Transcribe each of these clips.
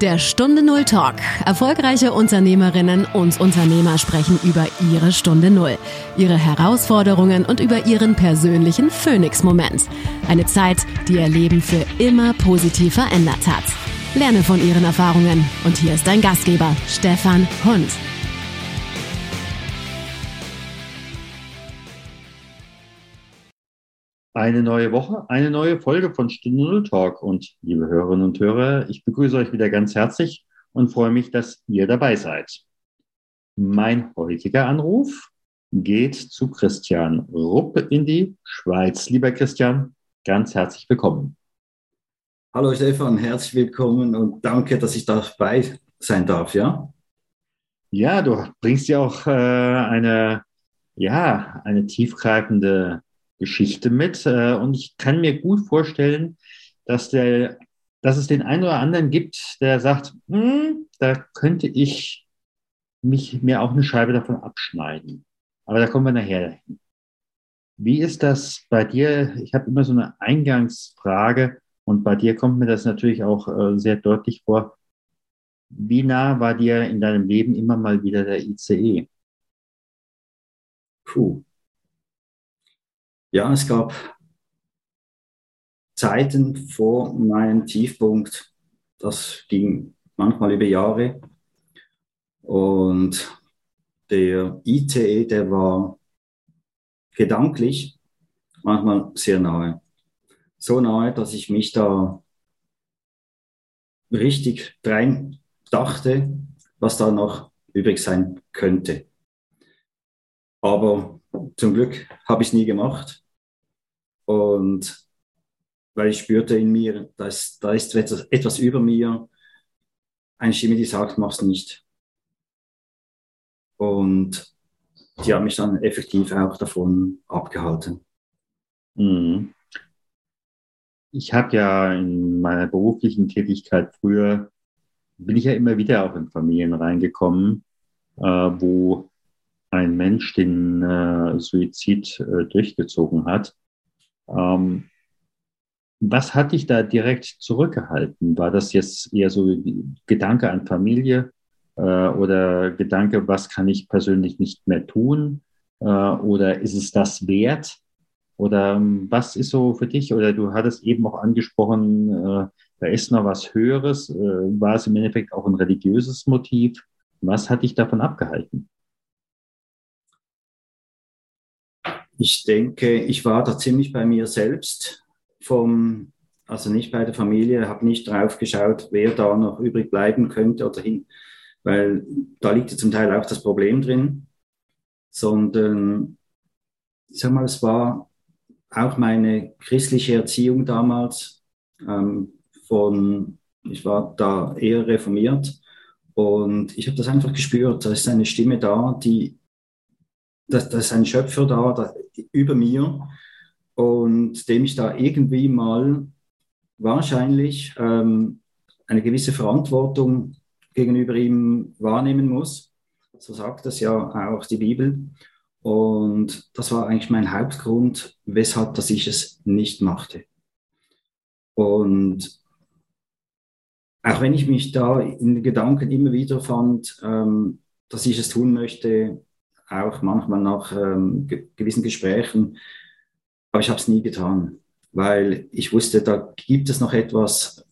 Der Stunde Null Talk. Erfolgreiche Unternehmerinnen und Unternehmer sprechen über ihre Stunde Null, ihre Herausforderungen und über ihren persönlichen Phoenix-Moment. Eine Zeit, die ihr Leben für immer positiv verändert hat. Lerne von ihren Erfahrungen. Und hier ist dein Gastgeber, Stefan Hund. Eine neue Woche, eine neue Folge von Stunde Null Talk. Und liebe Hörerinnen und Hörer, ich begrüße euch wieder ganz herzlich und freue mich, dass ihr dabei seid. Mein heutiger Anruf geht zu Christian Rupp in die Schweiz. Lieber Christian, ganz herzlich willkommen. Hallo Stefan, herzlich willkommen und danke, dass ich dabei sein darf, ja? Ja, du bringst ja auch äh, eine, ja, eine tiefgreifende Geschichte mit. Äh, und ich kann mir gut vorstellen, dass, der, dass es den einen oder anderen gibt, der sagt, hm, da könnte ich mich, mir auch eine Scheibe davon abschneiden. Aber da kommen wir nachher hin. Wie ist das bei dir? Ich habe immer so eine Eingangsfrage und bei dir kommt mir das natürlich auch äh, sehr deutlich vor. Wie nah war dir in deinem Leben immer mal wieder der ICE? Puh, ja, es gab Zeiten vor meinem Tiefpunkt, das ging manchmal über Jahre. Und der ICE, der war gedanklich manchmal sehr nahe. So nahe, dass ich mich da richtig rein dachte, was da noch übrig sein könnte. Aber zum Glück habe ich es nie gemacht. Und weil ich spürte in mir, da ist, da ist etwas, etwas über mir, eine Stimme, die sagt, mach's nicht. Und die hat mich dann effektiv auch davon abgehalten. Mhm. Ich habe ja in meiner beruflichen Tätigkeit früher, bin ich ja immer wieder auch in Familien reingekommen, äh, wo ein Mensch den äh, Suizid äh, durchgezogen hat. Ähm, was hat dich da direkt zurückgehalten? War das jetzt eher so Gedanke an Familie äh, oder Gedanke, was kann ich persönlich nicht mehr tun? Äh, oder ist es das wert? Oder ähm, was ist so für dich? Oder du hattest eben auch angesprochen, äh, da ist noch was Höheres. Äh, war es im Endeffekt auch ein religiöses Motiv? Was hat dich davon abgehalten? Ich denke, ich war da ziemlich bei mir selbst, vom, also nicht bei der Familie, habe nicht drauf geschaut, wer da noch übrig bleiben könnte oder hin, weil da liegt ja zum Teil auch das Problem drin, sondern ich sag mal, es war auch meine christliche Erziehung damals ähm, von, ich war da eher reformiert. Und ich habe das einfach gespürt, da ist eine Stimme da, die da, da ist ein Schöpfer da, da, über mir und dem ich da irgendwie mal wahrscheinlich ähm, eine gewisse Verantwortung gegenüber ihm wahrnehmen muss. So sagt das ja auch die Bibel. Und das war eigentlich mein Hauptgrund, weshalb dass ich es nicht machte. Und auch wenn ich mich da in den Gedanken immer wieder fand, ähm, dass ich es tun möchte, auch manchmal nach ähm, ge gewissen Gesprächen, aber ich habe es nie getan, weil ich wusste, da gibt es noch etwas,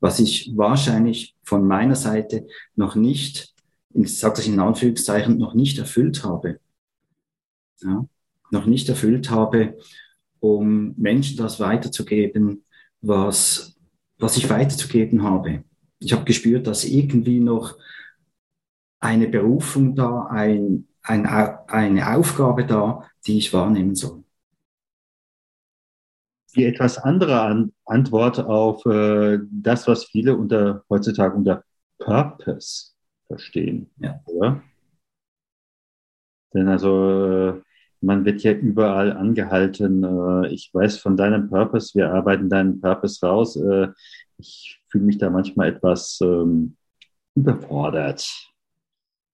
was ich wahrscheinlich von meiner Seite noch nicht, ich sage das in Anführungszeichen, noch nicht erfüllt habe. Ja, noch nicht erfüllt habe, um Menschen das weiterzugeben, was, was ich weiterzugeben habe. Ich habe gespürt, dass irgendwie noch eine Berufung da, ein, ein, eine Aufgabe da, die ich wahrnehmen soll. Die etwas andere An Antwort auf äh, das, was viele unter, heutzutage unter Purpose verstehen. Ja. Oder? Denn also, äh, man wird ja überall angehalten. Äh, ich weiß von deinem Purpose, wir arbeiten deinen Purpose raus. Äh, ich fühle mich da manchmal etwas ähm, überfordert.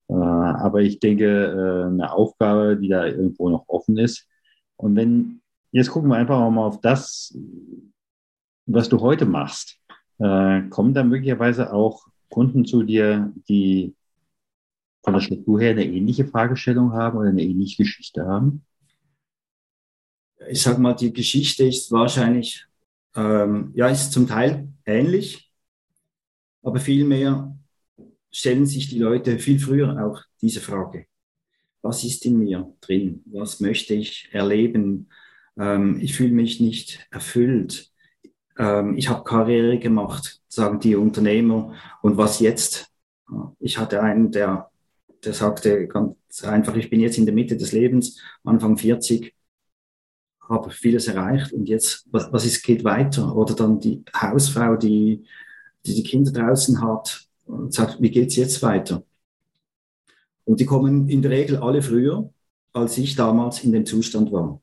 Äh, aber ich denke, äh, eine Aufgabe, die da irgendwo noch offen ist. Und wenn, jetzt gucken wir einfach mal auf das, was du heute machst. Äh, kommen da möglicherweise auch Kunden zu dir, die von der Struktur her eine ähnliche Fragestellung haben oder eine ähnliche Geschichte haben? Ich sage mal, die Geschichte ist wahrscheinlich, ähm, ja, ist zum Teil ähnlich, aber vielmehr stellen sich die Leute viel früher auch diese Frage. Was ist in mir drin? Was möchte ich erleben? Ähm, ich fühle mich nicht erfüllt. Ähm, ich habe Karriere gemacht, sagen die Unternehmer. Und was jetzt? Ich hatte einen, der, der sagte ganz einfach, ich bin jetzt in der Mitte des Lebens, Anfang 40, habe vieles erreicht und jetzt, was, was ist, geht weiter? Oder dann die Hausfrau, die, die die Kinder draußen hat, und sagt, wie geht's jetzt weiter? Und die kommen in der Regel alle früher, als ich damals in dem Zustand war,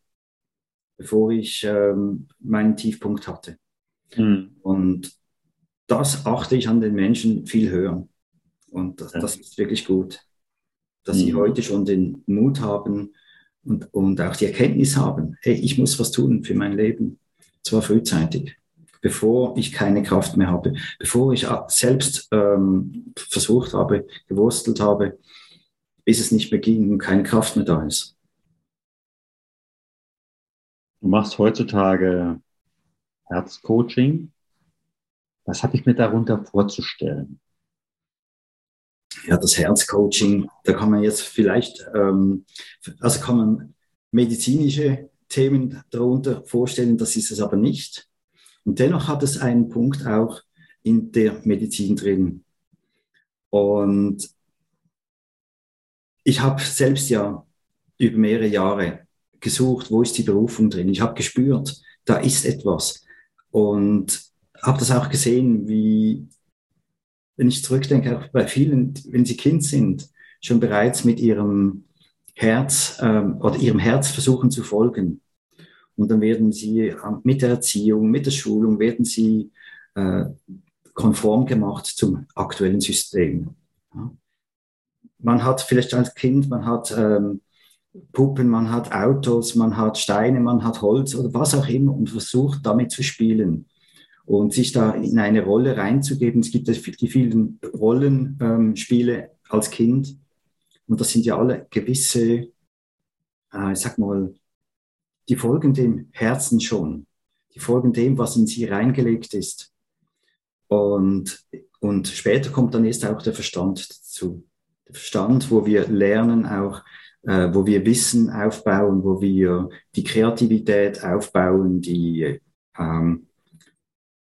bevor ich ähm, meinen Tiefpunkt hatte. Mhm. Und das achte ich an den Menschen viel höher. Und das, das ist wirklich gut, dass mhm. sie heute schon den Mut haben und, und auch die Erkenntnis haben, hey, ich muss was tun für mein Leben, zwar frühzeitig bevor ich keine Kraft mehr habe, bevor ich selbst ähm, versucht habe, gewurstelt habe, bis es nicht mehr ging und keine Kraft mehr da ist. Du machst heutzutage Herzcoaching. Was habe ich mir darunter vorzustellen? Ja, das Herzcoaching, da kann man jetzt vielleicht, ähm, also kann man medizinische Themen darunter vorstellen, das ist es aber nicht. Und dennoch hat es einen Punkt auch in der Medizin drin. Und ich habe selbst ja über mehrere Jahre gesucht, wo ist die Berufung drin. Ich habe gespürt, da ist etwas. Und habe das auch gesehen, wie, wenn ich zurückdenke, auch bei vielen, wenn sie Kind sind, schon bereits mit ihrem Herz ähm, oder ihrem Herz versuchen zu folgen. Und dann werden sie äh, mit der Erziehung, mit der Schulung, werden sie äh, konform gemacht zum aktuellen System. Ja. Man hat vielleicht als Kind, man hat ähm, Puppen, man hat Autos, man hat Steine, man hat Holz oder was auch immer und versucht damit zu spielen und sich da in eine Rolle reinzugeben. Es gibt die vielen Rollenspiele ähm, als Kind und das sind ja alle gewisse, äh, ich sag mal, die folgen dem Herzen schon. Die folgen dem, was in sie reingelegt ist. Und, und später kommt dann erst auch der Verstand dazu. Der Verstand, wo wir lernen auch, äh, wo wir Wissen aufbauen, wo wir die Kreativität aufbauen, die, ähm,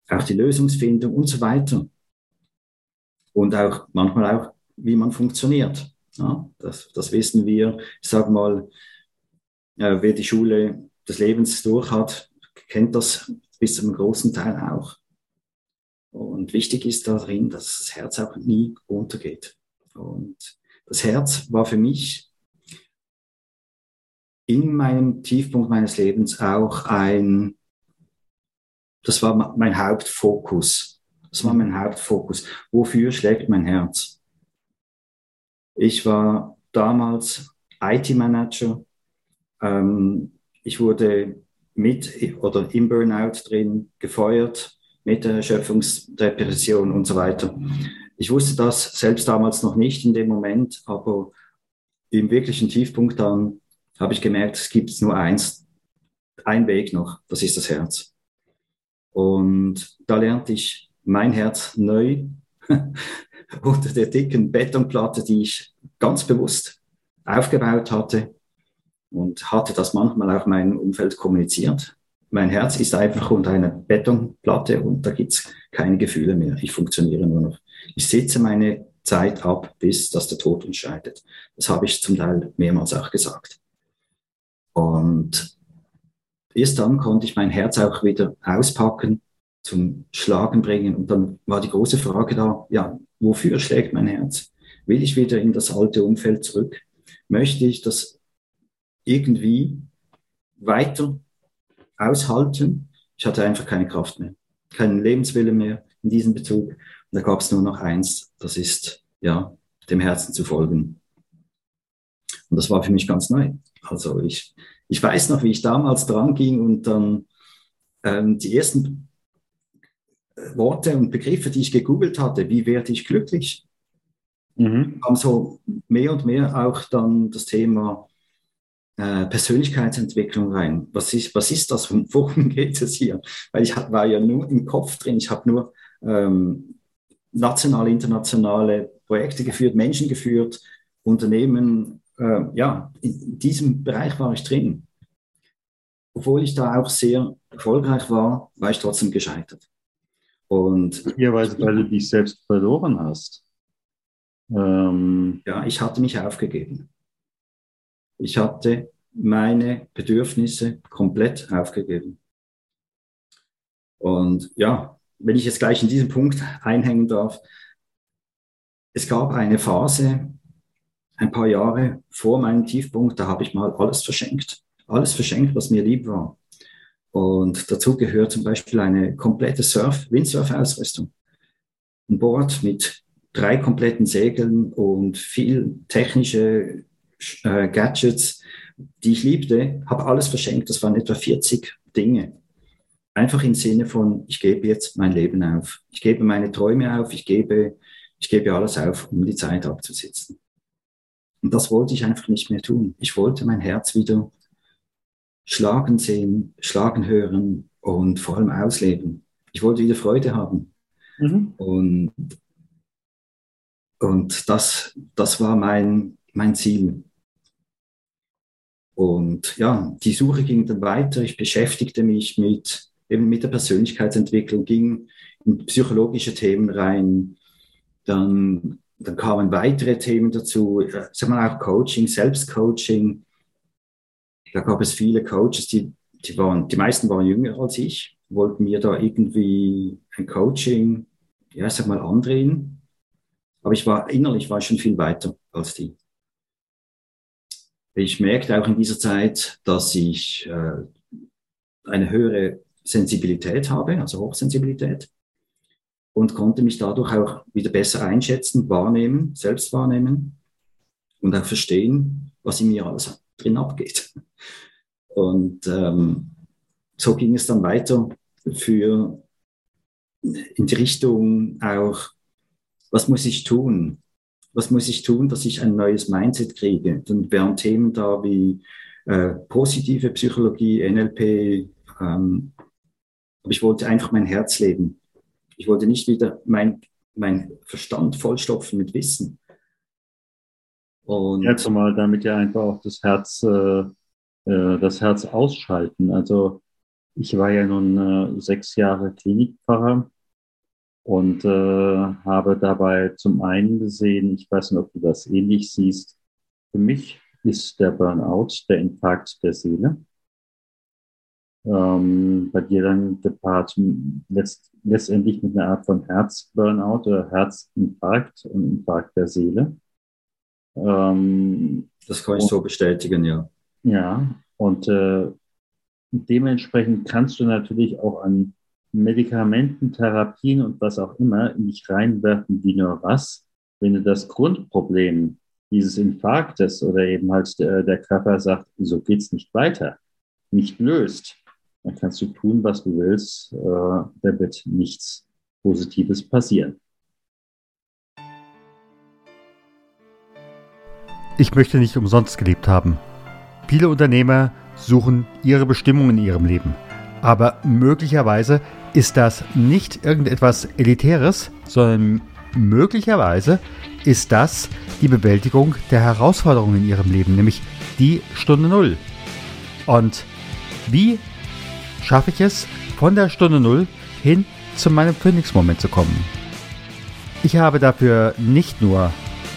auch die Lösungsfindung und so weiter. Und auch manchmal auch, wie man funktioniert. Ja, das, das wissen wir. Ich sage mal, äh, wer die Schule des Lebens durch hat, kennt das bis zu einem großen Teil auch. Und wichtig ist darin, dass das Herz auch nie runtergeht. Und das Herz war für mich in meinem Tiefpunkt meines Lebens auch ein, das war mein Hauptfokus. Das war mein Hauptfokus. Wofür schlägt mein Herz? Ich war damals IT-Manager. Ähm, ich wurde mit oder im Burnout drin gefeuert mit der Erschöpfungsdepression und so weiter. Ich wusste das selbst damals noch nicht in dem Moment, aber im wirklichen Tiefpunkt dann habe ich gemerkt, es gibt nur eins, ein Weg noch, das ist das Herz. Und da lernte ich mein Herz neu unter der dicken Betonplatte, die ich ganz bewusst aufgebaut hatte, und hatte das manchmal auch meinem Umfeld kommuniziert. Mein Herz ist einfach unter einer Betonplatte und da gibt's keine Gefühle mehr. Ich funktioniere nur noch. Ich sitze meine Zeit ab, bis dass der Tod uns scheidet. Das habe ich zum Teil mehrmals auch gesagt. Und erst dann konnte ich mein Herz auch wieder auspacken, zum Schlagen bringen. Und dann war die große Frage da, ja, wofür schlägt mein Herz? Will ich wieder in das alte Umfeld zurück? Möchte ich, dass irgendwie weiter aushalten. Ich hatte einfach keine Kraft mehr, keinen Lebenswille mehr in diesem Bezug. Und da gab es nur noch eins, das ist, ja, dem Herzen zu folgen. Und das war für mich ganz neu. Also ich, ich weiß noch, wie ich damals dran ging und dann ähm, die ersten Worte und Begriffe, die ich gegoogelt hatte, wie werde ich glücklich, mhm. kam so mehr und mehr auch dann das Thema äh, Persönlichkeitsentwicklung rein. Was ist, was ist das? Worum geht es hier? Weil ich war ja nur im Kopf drin, ich habe nur ähm, nationale, internationale Projekte geführt, Menschen geführt, Unternehmen. Äh, ja, in diesem Bereich war ich drin. Obwohl ich da auch sehr erfolgreich war, war ich trotzdem gescheitert. Und Möglicherweise, weil du dich selbst verloren hast. Ähm, ja, ich hatte mich aufgegeben. Ich hatte meine Bedürfnisse komplett aufgegeben. Und ja, wenn ich jetzt gleich in diesem Punkt einhängen darf, es gab eine Phase, ein paar Jahre vor meinem Tiefpunkt, da habe ich mal alles verschenkt. Alles verschenkt, was mir lieb war. Und dazu gehört zum Beispiel eine komplette Surf, Windsurf-Ausrüstung. Ein Board mit drei kompletten Segeln und viel technische äh, Gadgets, die ich liebte, habe alles verschenkt. Das waren etwa 40 Dinge. Einfach im Sinne von, ich gebe jetzt mein Leben auf. Ich gebe meine Träume auf. Ich gebe, ich gebe alles auf, um die Zeit abzusitzen. Und das wollte ich einfach nicht mehr tun. Ich wollte mein Herz wieder schlagen sehen, schlagen hören und vor allem ausleben. Ich wollte wieder Freude haben. Mhm. Und, und das, das war mein, mein Ziel. Und ja, die Suche ging dann weiter. Ich beschäftigte mich mit, eben mit der Persönlichkeitsentwicklung, ging in psychologische Themen rein. Dann, dann kamen weitere Themen dazu, äh, sagen wir auch Coaching, Selbstcoaching. Da gab es viele Coaches, die, die waren, die meisten waren jünger als ich, wollten mir da irgendwie ein Coaching, ja, sag mal, andrehen. Aber ich war, innerlich war ich schon viel weiter als die. Ich merkte auch in dieser Zeit, dass ich äh, eine höhere Sensibilität habe, also Hochsensibilität, und konnte mich dadurch auch wieder besser einschätzen, wahrnehmen, selbst wahrnehmen und auch verstehen, was in mir alles drin abgeht. Und ähm, so ging es dann weiter für in die Richtung auch, was muss ich tun? Was muss ich tun, dass ich ein neues Mindset kriege? Dann wären Themen da wie äh, positive Psychologie, NLP. Ähm, aber ich wollte einfach mein Herz leben. Ich wollte nicht wieder mein, mein Verstand vollstopfen mit Wissen. Und ja, zumal damit ja einfach auch das Herz, äh, äh, das Herz ausschalten. Also ich war ja nun äh, sechs Jahre Klinikpfarrer und äh, habe dabei zum einen gesehen, ich weiß nicht, ob du das ähnlich siehst, für mich ist der Burnout der Infarkt der Seele. Ähm, bei dir dann gepaart letzt, letztendlich mit einer Art von Herzburnout oder Herzinfarkt und Infarkt der Seele. Ähm, das kann ich und, so bestätigen, ja. Ja, und äh, dementsprechend kannst du natürlich auch an Medikamenten, Therapien und was auch immer in dich reinwerfen wie nur was, wenn du das Grundproblem dieses Infarktes oder eben halt der, der Körper sagt, so geht's nicht weiter, nicht löst, dann kannst du tun, was du willst, äh, da wird nichts Positives passieren. Ich möchte nicht umsonst gelebt haben. Viele Unternehmer suchen ihre Bestimmung in ihrem Leben. Aber möglicherweise ist das nicht irgendetwas Elitäres, sondern möglicherweise ist das die Bewältigung der Herausforderungen in ihrem Leben, nämlich die Stunde Null. Und wie schaffe ich es, von der Stunde Null hin zu meinem Phoenix-Moment zu kommen? Ich habe dafür nicht nur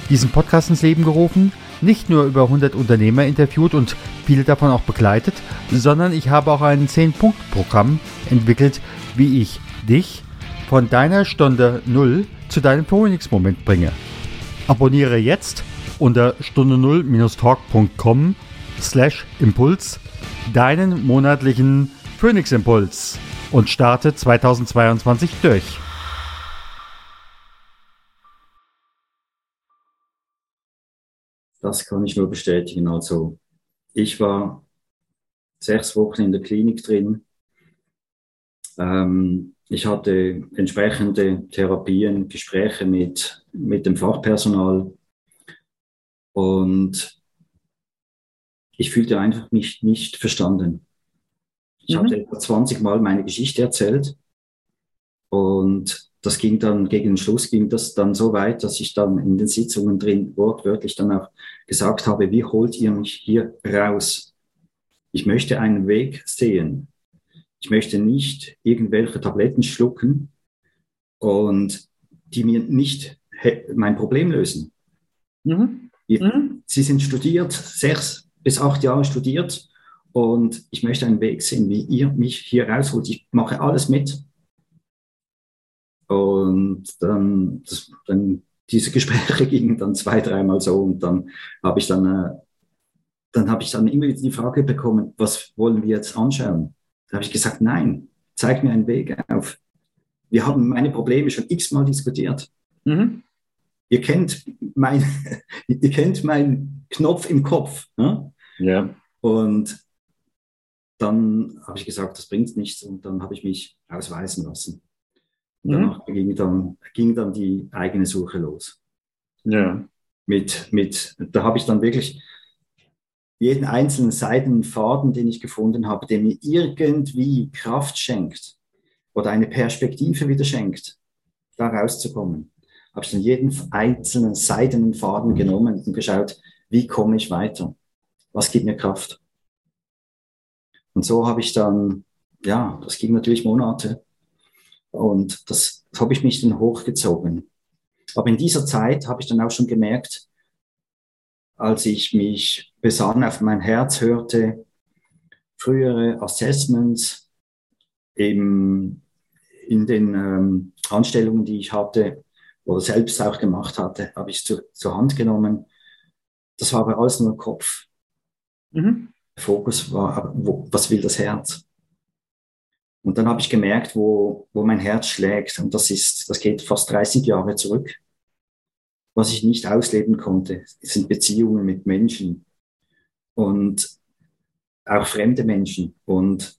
diesen Podcast ins Leben gerufen, nicht nur über 100 Unternehmer interviewt und viele davon auch begleitet, sondern ich habe auch ein 10-Punkt-Programm entwickelt, wie ich dich von deiner Stunde 0 zu deinem Phoenix-Moment bringe. Abonniere jetzt unter stunde 0-talk.com slash Impuls deinen monatlichen Phoenix-Impuls und starte 2022 durch. Das kann ich nur bestätigen. Also ich war sechs Wochen in der Klinik drin. Ähm, ich hatte entsprechende Therapien, Gespräche mit, mit dem Fachpersonal und ich fühlte einfach mich nicht verstanden. Ich mhm. hatte etwa 20 Mal meine Geschichte erzählt und das ging dann, gegen den Schluss ging das dann so weit, dass ich dann in den Sitzungen drin wortwörtlich dann auch gesagt habe, wie holt ihr mich hier raus? Ich möchte einen Weg sehen. Ich möchte nicht irgendwelche Tabletten schlucken und die mir nicht mein Problem lösen. Mhm. Mhm. Sie sind studiert, sechs bis acht Jahre studiert und ich möchte einen Weg sehen, wie ihr mich hier rausholt. Ich mache alles mit. Und dann, das, dann diese Gespräche gingen dann zwei, dreimal so und dann habe ich dann, äh, dann habe ich dann immer wieder die Frage bekommen, was wollen wir jetzt anschauen? Da habe ich gesagt, nein, zeig mir einen Weg auf. Wir haben meine Probleme schon x-mal diskutiert. Mhm. Ihr kennt mein, ihr kennt meinen Knopf im Kopf. Ne? Ja. Und dann habe ich gesagt, das bringt nichts und dann habe ich mich ausweisen lassen. Und danach mhm. ging, dann, ging dann die eigene Suche los. Ja. Mit, mit, da habe ich dann wirklich jeden einzelnen seidenen Faden, den ich gefunden habe, der mir irgendwie Kraft schenkt oder eine Perspektive wieder schenkt, da rauszukommen, habe ich dann jeden einzelnen seidenen Faden genommen und geschaut, wie komme ich weiter? Was gibt mir Kraft? Und so habe ich dann, ja, das ging natürlich Monate, und das, das habe ich mich dann hochgezogen. Aber in dieser Zeit habe ich dann auch schon gemerkt, als ich mich besann auf mein Herz hörte, frühere Assessments im, in den ähm, Anstellungen, die ich hatte oder selbst auch gemacht hatte, habe ich zu, zur Hand genommen. Das war aber alles nur Kopf. Mhm. Der Fokus war, wo, was will das Herz? Und dann habe ich gemerkt, wo, wo mein Herz schlägt. Und das ist, das geht fast 30 Jahre zurück. Was ich nicht ausleben konnte, sind Beziehungen mit Menschen und auch fremde Menschen. Und,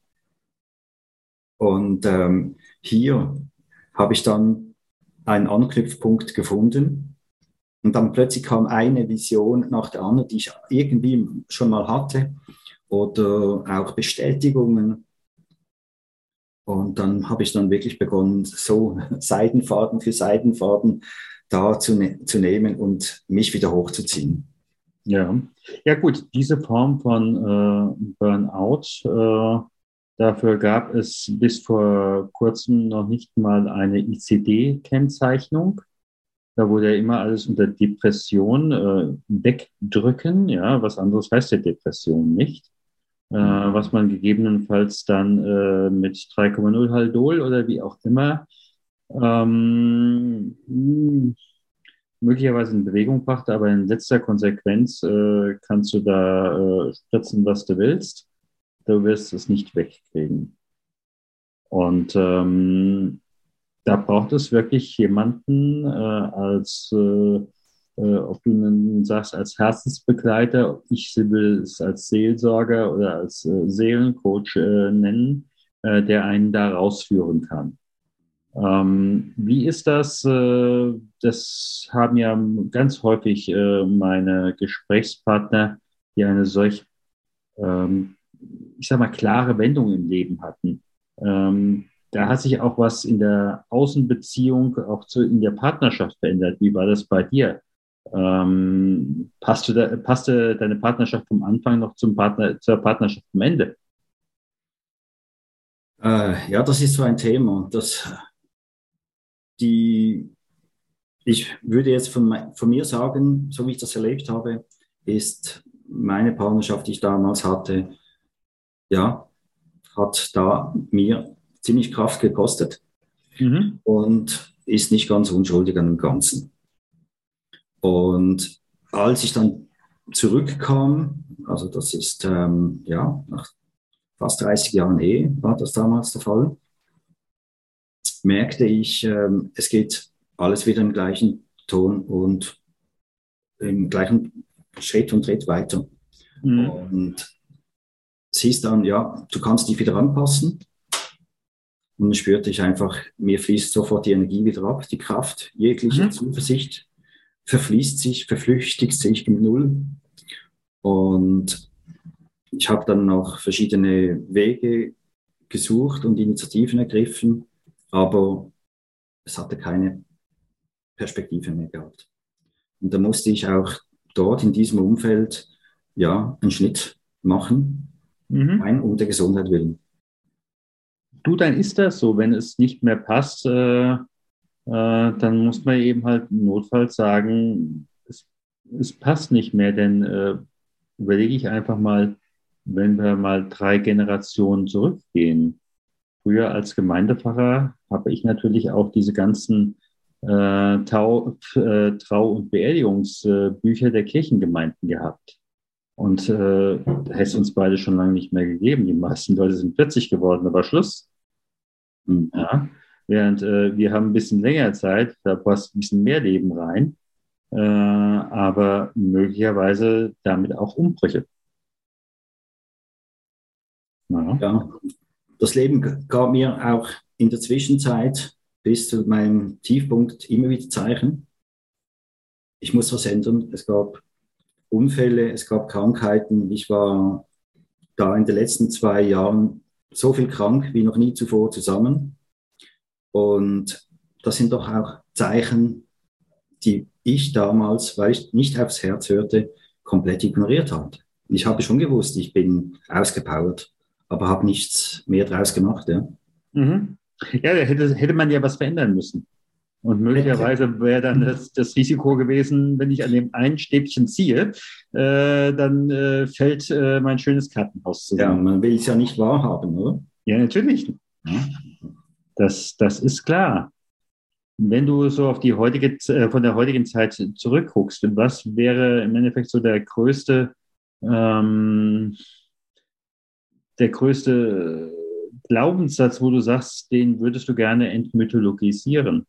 und ähm, hier habe ich dann einen Anknüpfpunkt gefunden. Und dann plötzlich kam eine Vision nach der anderen, die ich irgendwie schon mal hatte. Oder auch Bestätigungen und dann habe ich dann wirklich begonnen, so Seidenfaden für Seidenfaden da zu, ne zu nehmen und mich wieder hochzuziehen. Ja, ja gut, diese Form von äh, Burnout, äh, dafür gab es bis vor kurzem noch nicht mal eine ICD-Kennzeichnung. Da wurde ja immer alles unter Depression äh, wegdrücken. Ja, was anderes heißt ja Depression nicht äh, was man gegebenenfalls dann äh, mit 3,0 Haldol oder wie auch immer ähm, möglicherweise in Bewegung brachte, aber in letzter Konsequenz äh, kannst du da äh, spritzen, was du willst. Du wirst es nicht wegkriegen. Und ähm, da braucht es wirklich jemanden äh, als äh, äh, ob du nun sagst als Herzensbegleiter, ich will es als Seelsorger oder als äh, Seelencoach äh, nennen, der einen da rausführen kann. Ähm, wie ist das? Äh, das haben ja ganz häufig äh, meine Gesprächspartner, die eine solch, ähm, ich sag mal, klare Wendung im Leben hatten. Ähm, da hat sich auch was in der Außenbeziehung, auch zu, in der Partnerschaft verändert. Wie war das bei dir? Ähm, passte, da, passte deine Partnerschaft vom Anfang noch zum Partner, zur Partnerschaft vom Ende? Äh, ja, das ist so ein Thema. Das, die, ich würde jetzt von, von mir sagen, so wie ich das erlebt habe, ist meine Partnerschaft, die ich damals hatte, ja, hat da mir ziemlich Kraft gekostet mhm. und ist nicht ganz unschuldig an dem Ganzen. Und als ich dann zurückkam, also das ist ähm, ja nach fast 30 Jahren Ehe war das damals der Fall, merkte ich, ähm, es geht alles wieder im gleichen Ton und im gleichen Schritt und Tritt weiter. Mhm. Und hieß dann, ja, du kannst dich wieder anpassen. Und dann spürte ich einfach, mir fließt sofort die Energie wieder ab, die Kraft, jegliche mhm. Zuversicht verfließt sich, verflüchtigt sich im Null. Und ich habe dann noch verschiedene Wege gesucht und Initiativen ergriffen, aber es hatte keine Perspektive mehr gehabt. Und da musste ich auch dort in diesem Umfeld ja einen Schnitt machen, mhm. ein um der Gesundheit willen du, dann ist das so. Wenn es nicht mehr passt, äh, äh, dann muss man eben halt notfalls sagen, es, es passt nicht mehr. Denn äh, überlege ich einfach mal, wenn wir mal drei Generationen zurückgehen. Früher als Gemeindepfarrer habe ich natürlich auch diese ganzen äh, Tau, äh, Trau- und Beerdigungsbücher der Kirchengemeinden gehabt. Und äh, hätte es uns beide schon lange nicht mehr gegeben. Die meisten Leute sind 40 geworden, aber Schluss. Ja, während äh, wir haben ein bisschen länger Zeit, da passt ein bisschen mehr Leben rein, äh, aber möglicherweise damit auch Umbrüche. Ja. ja. Das Leben gab mir auch in der Zwischenzeit bis zu meinem Tiefpunkt immer wieder Zeichen. Ich muss was ändern. Es gab Unfälle, es gab Krankheiten. Ich war da in den letzten zwei Jahren so viel krank wie noch nie zuvor zusammen. Und das sind doch auch Zeichen, die ich damals, weil ich nicht aufs Herz hörte, komplett ignoriert habe. Ich habe schon gewusst, ich bin ausgepowert, aber habe nichts mehr draus gemacht. Ja, mhm. ja hätte, hätte man ja was verändern müssen. Und möglicherweise wäre dann das, das, Risiko gewesen, wenn ich an dem einen Stäbchen ziehe, äh, dann äh, fällt äh, mein schönes Kartenhaus zusammen. Ja, man will es ja nicht wahrhaben, oder? Ja, natürlich. Ja. Das, das ist klar. Wenn du so auf die heutige, äh, von der heutigen Zeit zurückguckst, was wäre im Endeffekt so der größte, ähm, der größte Glaubenssatz, wo du sagst, den würdest du gerne entmythologisieren?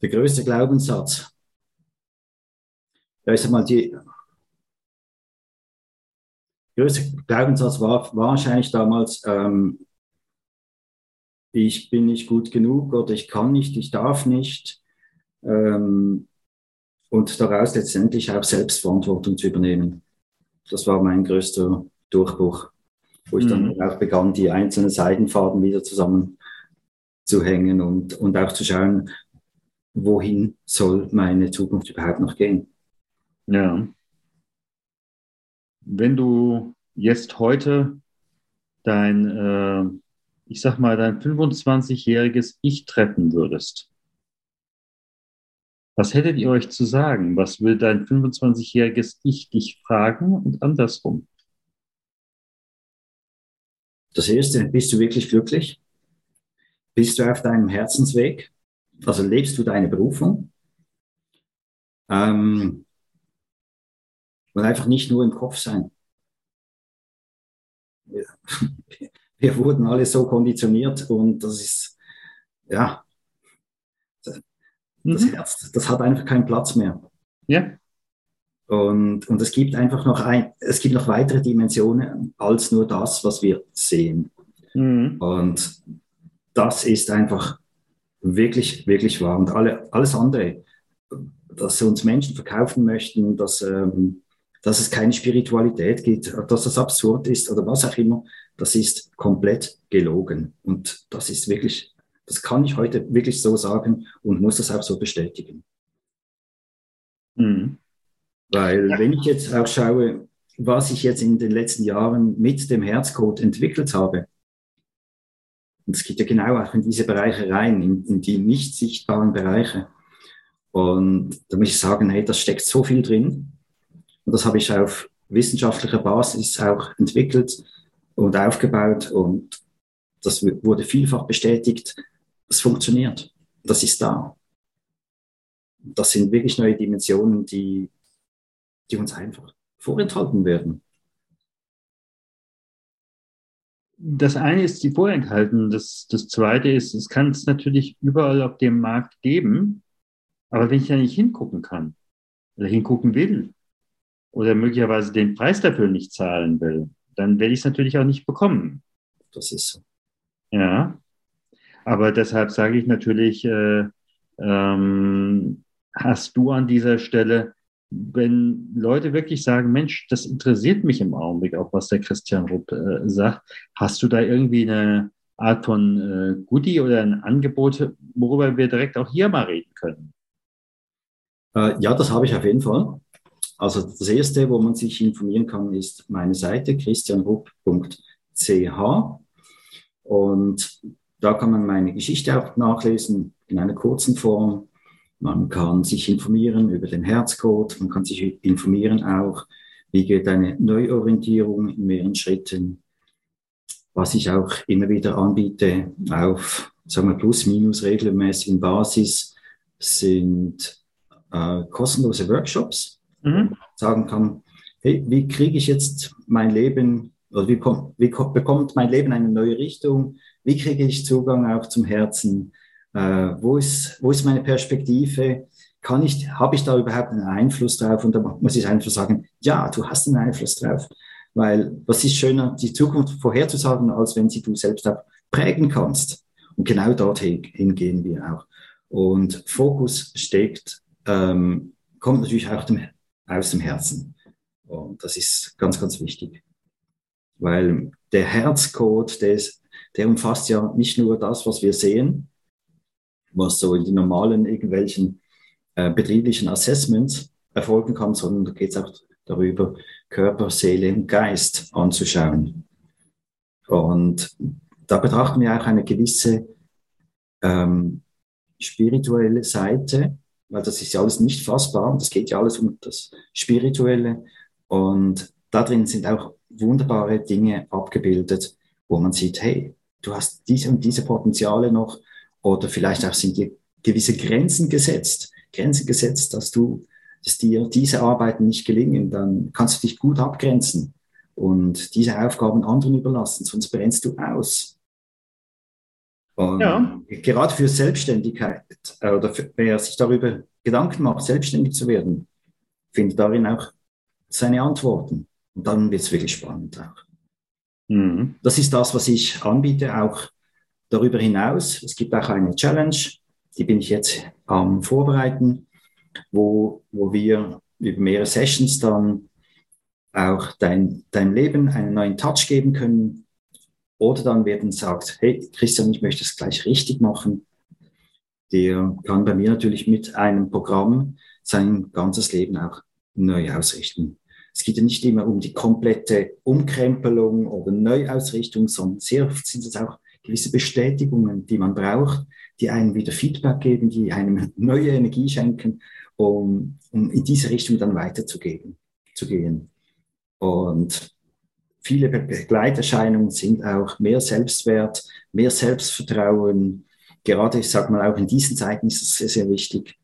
der größte Glaubenssatz. Ja, ich sag mal, die größte Glaubenssatz war, wahrscheinlich damals, ähm, ich bin nicht gut genug oder ich kann nicht, ich darf nicht. Ähm, und daraus letztendlich auch Selbstverantwortung zu übernehmen. Das war mein größter Durchbruch, wo ich mhm. dann auch begann, die einzelnen Seidenfaden wieder zusammenzuhängen und, und auch zu schauen, wohin soll meine Zukunft überhaupt noch gehen? Ja. Wenn du jetzt heute dein, äh, ich sag mal, dein 25-jähriges Ich treffen würdest, was hättet ihr euch zu sagen? Was will dein 25-jähriges Ich dich fragen und andersrum? Das erste, bist du wirklich glücklich? Bist du auf deinem Herzensweg? Also lebst du deine Berufung? Ähm, und einfach nicht nur im Kopf sein. Wir, wir wurden alle so konditioniert und das ist, ja, das mhm. Herz, das hat einfach keinen Platz mehr. Ja. Und, und es gibt einfach noch ein, es gibt noch weitere Dimensionen als nur das, was wir sehen. Mhm. Und das ist einfach wirklich, wirklich wahr. Und alle, alles andere, dass uns Menschen verkaufen möchten, dass, ähm, dass es keine Spiritualität gibt, dass das absurd ist oder was auch immer, das ist komplett gelogen. Und das ist wirklich, das kann ich heute wirklich so sagen und muss das auch so bestätigen. Mhm. Weil wenn ich jetzt auch schaue, was ich jetzt in den letzten Jahren mit dem Herzcode entwickelt habe, und es geht ja genau auch in diese Bereiche rein, in, in die nicht sichtbaren Bereiche. Und da muss ich sagen, hey, das steckt so viel drin. Und das habe ich auf wissenschaftlicher Basis auch entwickelt und aufgebaut. Und das wurde vielfach bestätigt. Das funktioniert. Das ist da. Das sind wirklich neue Dimensionen, die, die uns einfach vorenthalten werden. das eine ist die vorenthalten. Das, das zweite ist, es kann es natürlich überall auf dem Markt geben. Aber wenn ich da nicht hingucken kann oder hingucken will oder möglicherweise den Preis dafür nicht zahlen will, dann werde ich es natürlich auch nicht bekommen. Das ist so. Ja, aber deshalb sage ich natürlich, äh, ähm, hast du an dieser Stelle, wenn Leute wirklich sagen, Mensch, das interessiert mich im Augenblick auch, was der Christian Rupp äh, sagt, hast du da irgendwie eine Art von äh, Goodie oder ein Angebot, worüber wir direkt auch hier mal reden können? Äh, ja, das habe ich auf jeden Fall. Also das erste, wo man sich informieren kann, ist meine Seite christianrupp.ch und da kann man meine Geschichte auch nachlesen in einer kurzen Form. Man kann sich informieren über den Herzcode, man kann sich informieren auch, wie geht eine Neuorientierung in mehreren Schritten, was ich auch immer wieder anbiete auf, sagen wir, plus-minus regelmäßigen Basis sind äh, kostenlose Workshops, mhm. sagen kann, hey, wie kriege ich jetzt mein Leben oder wie, wie bekommt mein Leben eine neue Richtung? Wie kriege ich Zugang auch zum Herzen? Äh, wo, ist, wo ist meine Perspektive? Kann ich, habe ich da überhaupt einen Einfluss drauf? Und da muss ich einfach sagen, ja, du hast einen Einfluss drauf. Weil was ist schöner, die Zukunft vorherzusagen, als wenn sie du selbst auch prägen kannst. Und genau dorthin gehen wir auch. Und Fokus steckt, ähm, kommt natürlich auch dem, aus dem Herzen. Und das ist ganz, ganz wichtig. Weil der Herzcode, der, ist, der umfasst ja nicht nur das, was wir sehen, was so in den normalen irgendwelchen äh, betrieblichen Assessments erfolgen kann, sondern da geht es auch darüber, Körper, Seele und Geist anzuschauen. Und da betrachten wir auch eine gewisse ähm, spirituelle Seite, weil das ist ja alles nicht fassbar und das geht ja alles um das Spirituelle. Und da drin sind auch wunderbare Dinge abgebildet, wo man sieht, hey, du hast diese und diese Potenziale noch oder vielleicht auch sind dir gewisse Grenzen gesetzt, Grenzen gesetzt, dass du, dass dir diese Arbeiten nicht gelingen, dann kannst du dich gut abgrenzen und diese Aufgaben anderen überlassen, sonst brennst du aus. Und ja. gerade für Selbstständigkeit äh, oder für, wer sich darüber Gedanken macht, selbstständig zu werden, findet darin auch seine Antworten. Und dann wird es wirklich spannend auch. Mhm. Das ist das, was ich anbiete, auch darüber hinaus. Es gibt auch eine Challenge, die bin ich jetzt am Vorbereiten, wo, wo wir über mehrere Sessions dann auch dein, dein Leben einen neuen Touch geben können. Oder dann werden sagt, hey Christian, ich möchte es gleich richtig machen. Der kann bei mir natürlich mit einem Programm sein ganzes Leben auch neu ausrichten. Es geht ja nicht immer um die komplette Umkrempelung oder Neuausrichtung, sondern sehr oft sind es auch gewisse Bestätigungen, die man braucht, die einem wieder Feedback geben, die einem neue Energie schenken, um, um in diese Richtung dann weiterzugehen, zu gehen. Und viele Begleiterscheinungen sind auch mehr Selbstwert, mehr Selbstvertrauen. Gerade, ich sage mal, auch in diesen Zeiten ist es sehr, sehr wichtig,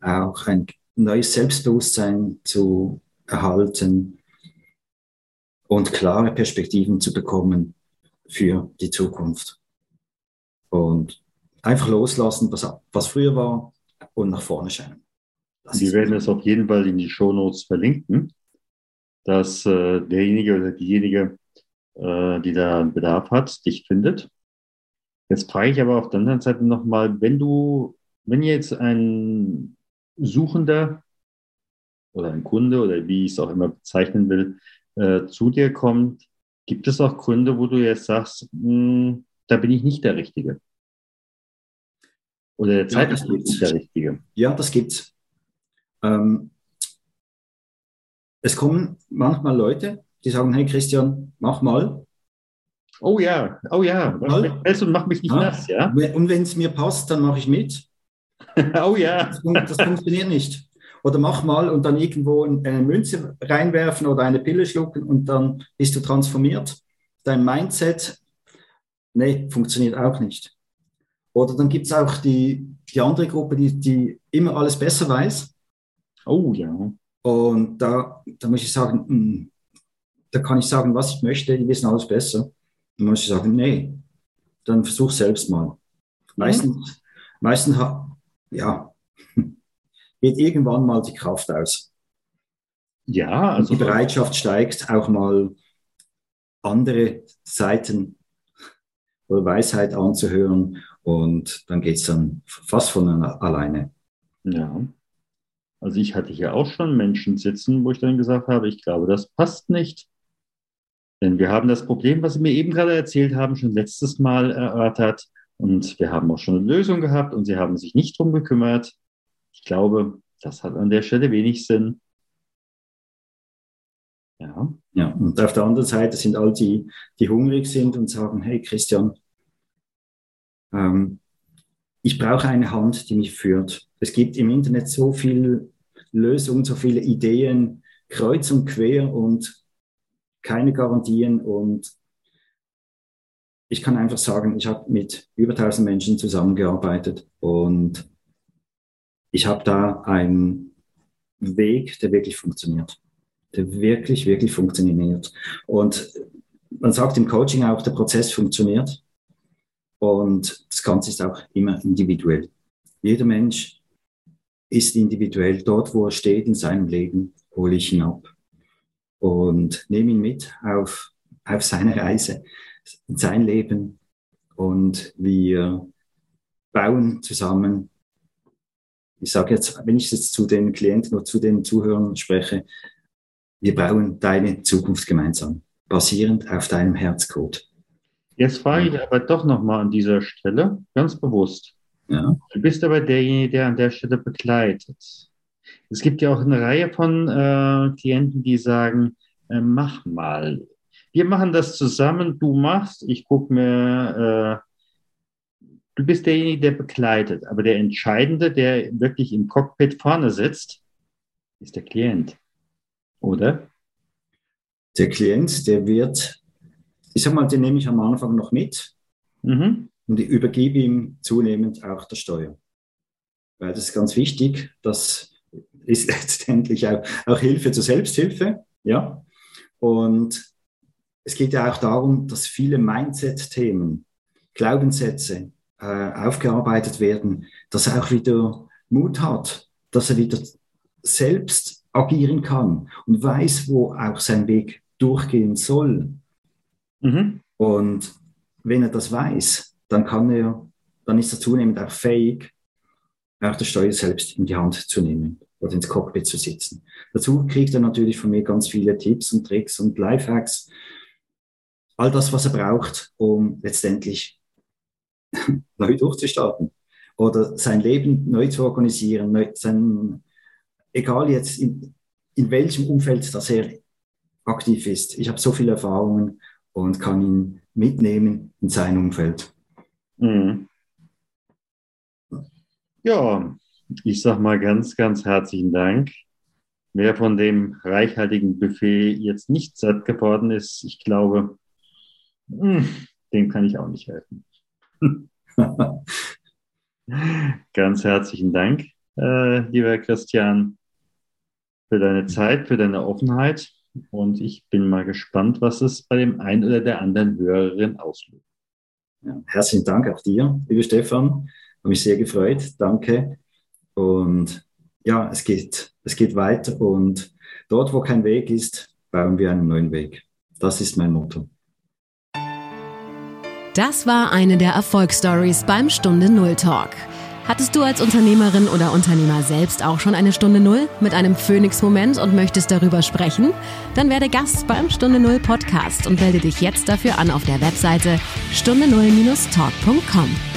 auch ein neues Selbstbewusstsein zu erhalten und klare Perspektiven zu bekommen für die Zukunft. Und einfach loslassen, was, was früher war und nach vorne schauen. Das Wir werden es auf jeden Fall in die Shownotes verlinken, dass äh, derjenige oder diejenige, äh, die da Bedarf hat, dich findet. Jetzt frage ich aber auf der anderen Seite nochmal, wenn du, wenn jetzt ein Suchender oder ein Kunde oder wie ich es auch immer bezeichnen will, äh, zu dir kommt, gibt es auch Gründe, wo du jetzt sagst, mh, hm, da bin ich nicht der Richtige? Oder der Zeitpunkt ja, ist der Richtige? Ja, das gibt's. Ähm, es kommen manchmal Leute, die sagen, hey Christian, mach mal. Oh ja, oh ja, mach und mach mich nicht ja. nass, ja. Und wenn es mir passt, dann mache ich mit. oh ja. Das, das funktioniert nicht oder mach mal und dann irgendwo eine Münze reinwerfen oder eine Pille schlucken und dann bist du transformiert. Dein Mindset, nee, funktioniert auch nicht. Oder dann gibt es auch die, die andere Gruppe, die, die immer alles besser weiß. Oh ja. Und da, da muss ich sagen, hm, da kann ich sagen, was ich möchte, die wissen alles besser. Dann muss ich sagen, nee, dann versuch selbst mal. Meistens, mhm. meistens ja, geht irgendwann mal die Kraft aus. Ja, also. Die Bereitschaft steigt, auch mal andere Seiten Weisheit anzuhören und dann geht es dann fast von alleine. Ja. Also ich hatte hier auch schon Menschen sitzen, wo ich dann gesagt habe, ich glaube, das passt nicht. Denn wir haben das Problem, was Sie mir eben gerade erzählt haben, schon letztes Mal erörtert. Und wir haben auch schon eine Lösung gehabt und Sie haben sich nicht drum gekümmert. Ich glaube, das hat an der Stelle wenig Sinn. Ja. Ja, und auf der anderen Seite sind all die, die hungrig sind und sagen, hey Christian, ähm, ich brauche eine Hand, die mich führt. Es gibt im Internet so viele Lösungen, so viele Ideen, kreuz und quer und keine Garantien. Und ich kann einfach sagen, ich habe mit über 1000 Menschen zusammengearbeitet und ich habe da einen Weg, der wirklich funktioniert. Wirklich, wirklich funktioniert. Und man sagt im Coaching auch, der Prozess funktioniert. Und das Ganze ist auch immer individuell. Jeder Mensch ist individuell. Dort, wo er steht in seinem Leben, hole ich ihn ab und nehme ihn mit auf, auf seine Reise, in sein Leben. Und wir bauen zusammen. Ich sage jetzt, wenn ich jetzt zu den Klienten oder zu den Zuhörern spreche, wir bauen deine Zukunft gemeinsam, basierend auf deinem Herzcode. Jetzt frage ich aber doch nochmal an dieser Stelle, ganz bewusst. Ja. Du bist aber derjenige, der an der Stelle begleitet. Es gibt ja auch eine Reihe von äh, Klienten, die sagen, äh, mach mal. Wir machen das zusammen, du machst, ich gucke mir, äh, du bist derjenige, der begleitet. Aber der Entscheidende, der wirklich im Cockpit vorne sitzt, ist der Klient. Oder? Der Klient, der wird ich sag mal, den nehme ich am Anfang noch mit mhm. und ich übergebe ihm zunehmend auch der Steuer. Weil das ist ganz wichtig, das ist letztendlich auch, auch Hilfe zur Selbsthilfe, ja. Und es geht ja auch darum, dass viele Mindset-Themen, Glaubenssätze äh, aufgearbeitet werden, dass er auch wieder Mut hat, dass er wieder selbst agieren kann und weiß, wo auch sein Weg durchgehen soll. Mhm. Und wenn er das weiß, dann kann er, dann ist er zunehmend auch fähig, auch das Steuer selbst in die Hand zu nehmen oder ins Cockpit zu sitzen. Dazu kriegt er natürlich von mir ganz viele Tipps und Tricks und Lifehacks. All das, was er braucht, um letztendlich neu durchzustarten oder sein Leben neu zu organisieren, neu, sein, egal jetzt in, in welchem Umfeld das er aktiv ist. Ich habe so viele Erfahrungen und kann ihn mitnehmen in sein Umfeld. Mhm. Ja, ich sage mal ganz, ganz herzlichen Dank. Wer von dem reichhaltigen Buffet jetzt nicht satt geworden ist, ich glaube, hm, dem kann ich auch nicht helfen. ganz herzlichen Dank, äh, lieber Christian, für deine Zeit, für deine Offenheit. Und ich bin mal gespannt, was es bei dem einen oder der anderen Hörerin auslöst. Ja, herzlichen Dank auch dir, lieber Stefan. Habe mich sehr gefreut. Danke. Und ja, es geht, es geht weiter. Und dort, wo kein Weg ist, bauen wir einen neuen Weg. Das ist mein Motto. Das war eine der Erfolgsstories beim Stunde Null Talk. Hattest du als Unternehmerin oder Unternehmer selbst auch schon eine Stunde Null mit einem Phoenix-Moment und möchtest darüber sprechen? Dann werde Gast beim Stunde Null Podcast und melde dich jetzt dafür an auf der Webseite stunde null-talk.com.